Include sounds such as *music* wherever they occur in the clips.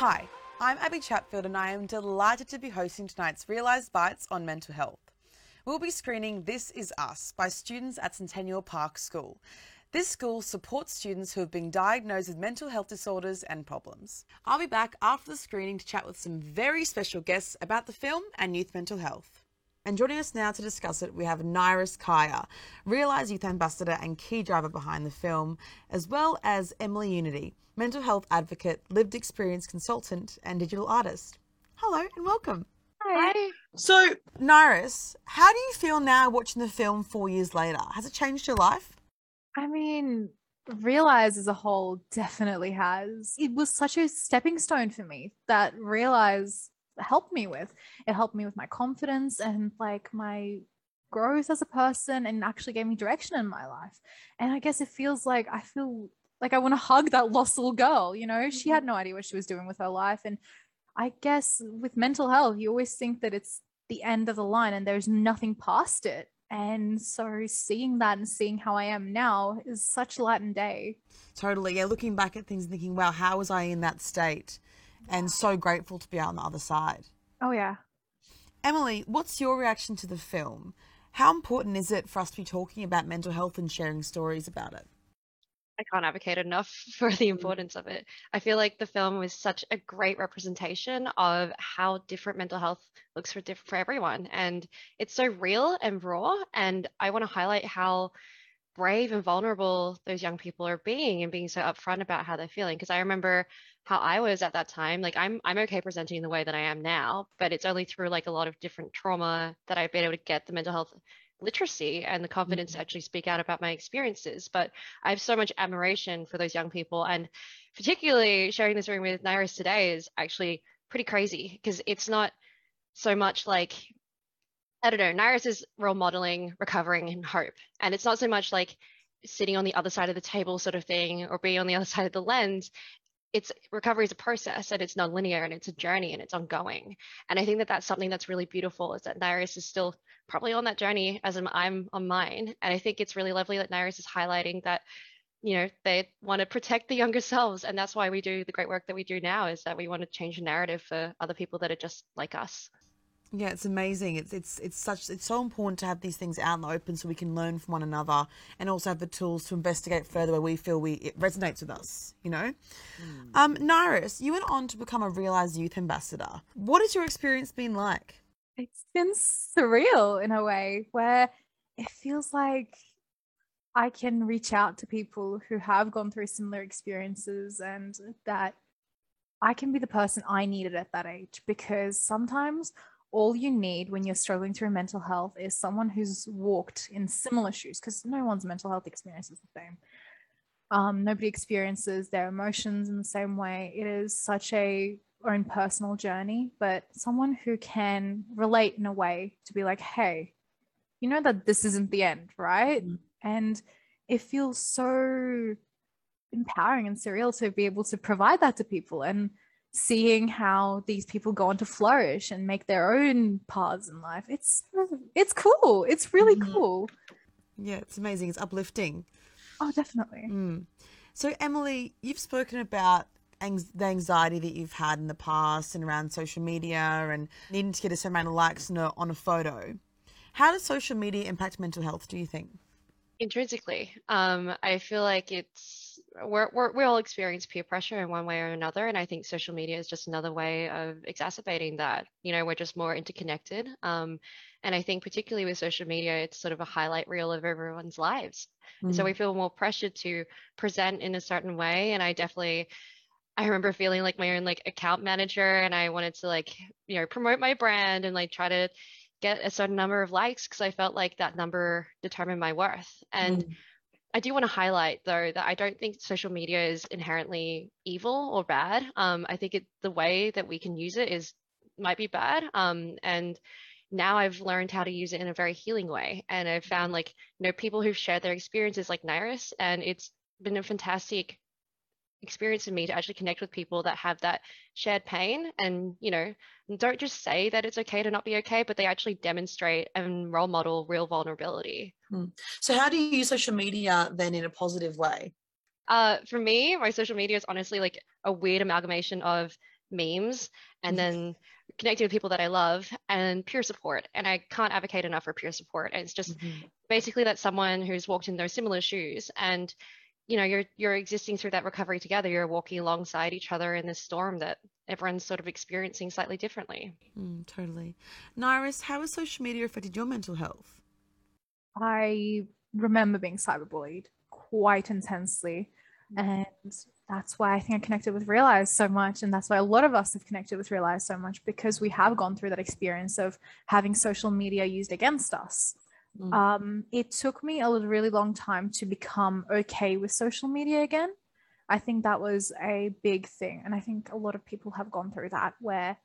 Hi, I'm Abby Chatfield and I am delighted to be hosting tonight's Realised Bites on mental health. We'll be screening This Is Us by students at Centennial Park School. This school supports students who have been diagnosed with mental health disorders and problems. I'll be back after the screening to chat with some very special guests about the film and youth mental health. And joining us now to discuss it, we have Nairis Kaya, REELise Youth Ambassador and key driver behind the film, as well as Emily Unity, mental health advocate, lived experience consultant, and digital artist. Hello and welcome. Hi. So, Nairis, how do you feel now watching the film four years later? Has it changed your life? I mean, REELise as a whole definitely has. It was such a stepping stone for me that REELise helped me with. It helped me with my confidence and like my growth as a person and actually gave me direction in my life. And I guess it feels like I feel like I want to hug that lost little girl, you know? She had mm-hmm. no idea what she was doing with her life and I guess with mental health, you always think that it's the end of the line and there's nothing past it. And so seeing that and seeing how I am now is such light and day. Totally. Yeah, looking back at things and thinking, wow, how was I in that state? And so grateful to be out on the other side. Oh, yeah. Emily, what's your reaction to the film? How important is it for us to be talking about mental health and sharing stories about it? I can't advocate enough *laughs* for the mm. importance of it. I feel like the film was such a great representation of how different mental health looks for diff- for everyone, and it's so real and raw. And I want to highlight how brave and vulnerable those young people are being and being so upfront about how they're feeling. Because I remember how I was at that time. Like I'm I'm okay presenting the way that I am now, but it's only through like a lot of different trauma that I've been able to get the mental health literacy and the confidence mm-hmm. to actually speak out about my experiences. But I have so much admiration for those young people. And particularly sharing this room with Nairis today is actually pretty crazy because it's not so much like, I don't know, Nairis is role modeling, recovering, and hope. And it's not so much like sitting on the other side of the table sort of thing or being on the other *laughs* side of the lens it's recovery is a process and it's non-linear and it's a journey and it's ongoing and i think that that's something that's really beautiful is that nairis is still probably on that journey as I'm on mine. And I think it's really lovely that Nairis is highlighting that, you know, they want to protect the younger selves. And that's why we do the great work that we do now is that we want to change the narrative for other people that are just like us. Yeah, it's amazing. It's it's it's such it's so important to have these things out in the open so we can learn from one another and also have the tools to investigate further where we feel we it resonates with us. You know, mm. um, Nairis, you went on to become a REELise youth ambassador. What has your experience been like? it's been surreal in a way where it feels like I can reach out to people who have gone through similar experiences and that I can be the person I needed at that age because sometimes all you need when you're struggling through mental health is someone who's walked in similar shoes because no one's mental health experience is the same. Um, nobody experiences their emotions in the same way. It is such a own personal journey, but someone who can relate in a way to be like, hey, you know that this isn't the end, right? Mm-hmm. And it feels so empowering and surreal to be able to provide that to people and seeing how these people go on to flourish and make their own paths in life. It's it's cool. It's really mm-hmm. cool. Yeah, it's amazing. It's uplifting. Oh, definitely. Mm. So, Emily, you've spoken about the anxiety that you've had in the past and around social media and needing to get a certain amount of likes on a, on a photo. How does social media impact mental health, do you think? Intrinsically. Um, I feel like it's, we're, we're, we all experience peer pressure in one way or another. And I think social media is just another way of exacerbating that. You know, we're just more interconnected. Um, and I think particularly with social media, it's sort of a highlight reel of everyone's lives. Mm. And so mm. we feel more pressured to present in a certain way. And I definitely, I remember feeling like my own like account manager and I wanted to like, you know, promote my brand and like try to get a certain number of likes because I felt like that number determined my worth. And mm. I do want to highlight though that I don't think social media is inherently evil or bad. Um, I think it the way that we can use it is might be bad. Um, and now I've learned how to use it in a very healing way. And I've found like, you know, people who've shared their experiences like Nairis, and it's been a fantastic experience in me to actually connect with people that have that shared pain and you know don't just say that it's okay to not be okay but they actually demonstrate and role model real vulnerability hmm. so how do you use social media then in a positive way uh, for me my social media is honestly like a weird amalgamation of memes and Mhm. then connecting with people that I love and peer support. And I can't advocate enough for peer support. It's just Mhm. basically that someone who's walked in those similar shoes and you know you're you're existing through that recovery together you're walking alongside each other in this storm that everyone's sort of experiencing slightly differently Mm, totally. Nairis, how has social media affected your mental health? I remember being cyberbullied quite intensely. And that's why I think I connected with REELise so much. And that's why a lot of us have connected with REELise so much because we have gone through that experience of having social media used against us. Mm. Um, it took me a really long time to become okay with social media again. I think that was a big thing. And I think a lot of people have gone through that where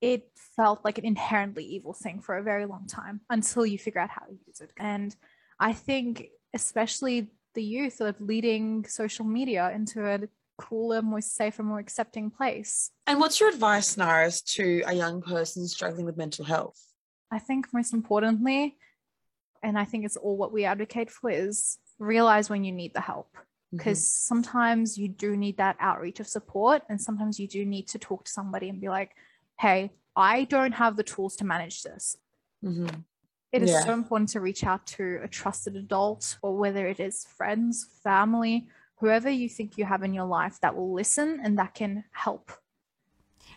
it felt like an inherently evil thing for a very long time until you figure out how to use it. And I think, especially the youth, are leading social media into a cooler, more safer, more accepting place. And what's your advice, Nairis, to a young person struggling with mental health? I think most importantly, and I think it's all what we advocate for, is realize when you need the help. Because sometimes you do need that outreach of support, and sometimes you do need to talk to somebody and be like, hey, I don't have the tools to manage this. Mhm. It is Yeah. so important to reach out to a trusted adult, or whether it is friends, family, whoever you think you have in your life that will listen and that can help.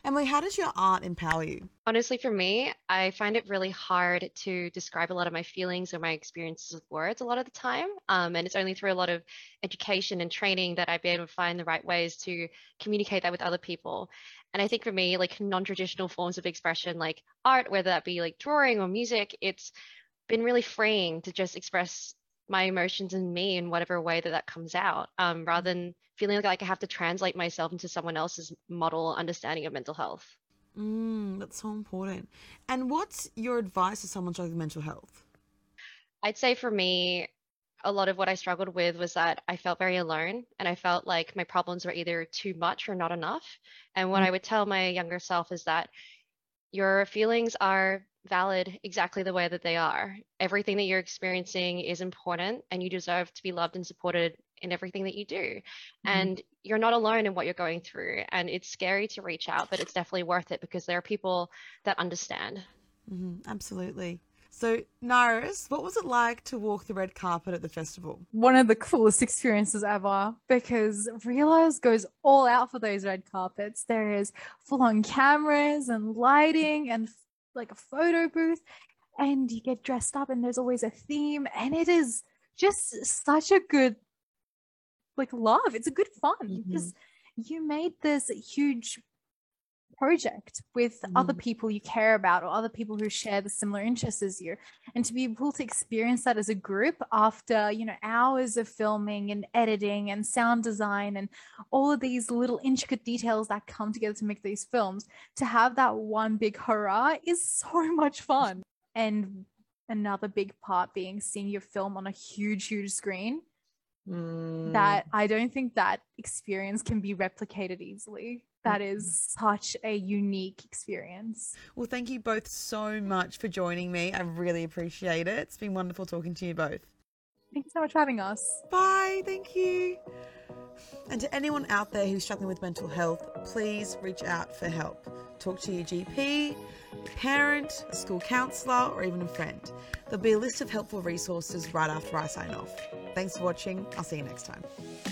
Emily, how does your art empower you? honestly for me i find it really hard to describe a lot of my feelings or my experiences with words a lot of the time um, and it's only through a lot of education and training that i've been able to find the right ways to communicate that with other people and i think for me like non-traditional forms of expression like art whether that be like drawing or music it's been really freeing to just express my emotions in me in whatever way that that comes out um, rather than feeling like i have to translate myself into someone else's model understanding of mental health Mm, that's so important. And what's your advice to someone struggling with mental health? I'd say for me, a lot of what I struggled with was that I felt very alone and I felt like my problems were either too much or not enough. And what Mm. I would tell my younger self is that your feelings are valid exactly the way that they are. Everything that you're experiencing is important and you deserve to be loved and supported in everything that you do. And you're not alone in what you're going through. And it's scary to reach out, but it's definitely worth it because there are people that understand. hmm absolutely. So, Nairis, what was it like to walk the red carpet at the festival? One of the coolest experiences ever because REELise goes all out for those red carpets. There is full on cameras and lighting and like a photo booth, and you get dressed up, and there's always a theme, and it is just such a good like love. It's a good fun Mhm. because you made this huge project with other people you care about or other people who share the similar interests as you. And to be able to experience that as a group after you know hours of filming and editing and sound design and all of these little intricate details that come together to make these films to have that one big hurrah is *laughs* so much fun. And another big part being seeing your film on a huge huge screen Mm, that I don't think that experience can be replicated easily. That mm. is such a unique experience. Well, thank you both so much for joining me. I really appreciate it. It's been wonderful talking to you both. Thank you so much for having us. Bye. Thank you. And to anyone out there who's struggling with mental health, please reach out for help. Talk to your GP, parent, a school counsellor, or even a friend. There'll be a list of helpful resources right after I sign off. Thanks for watching. I'll see you next time.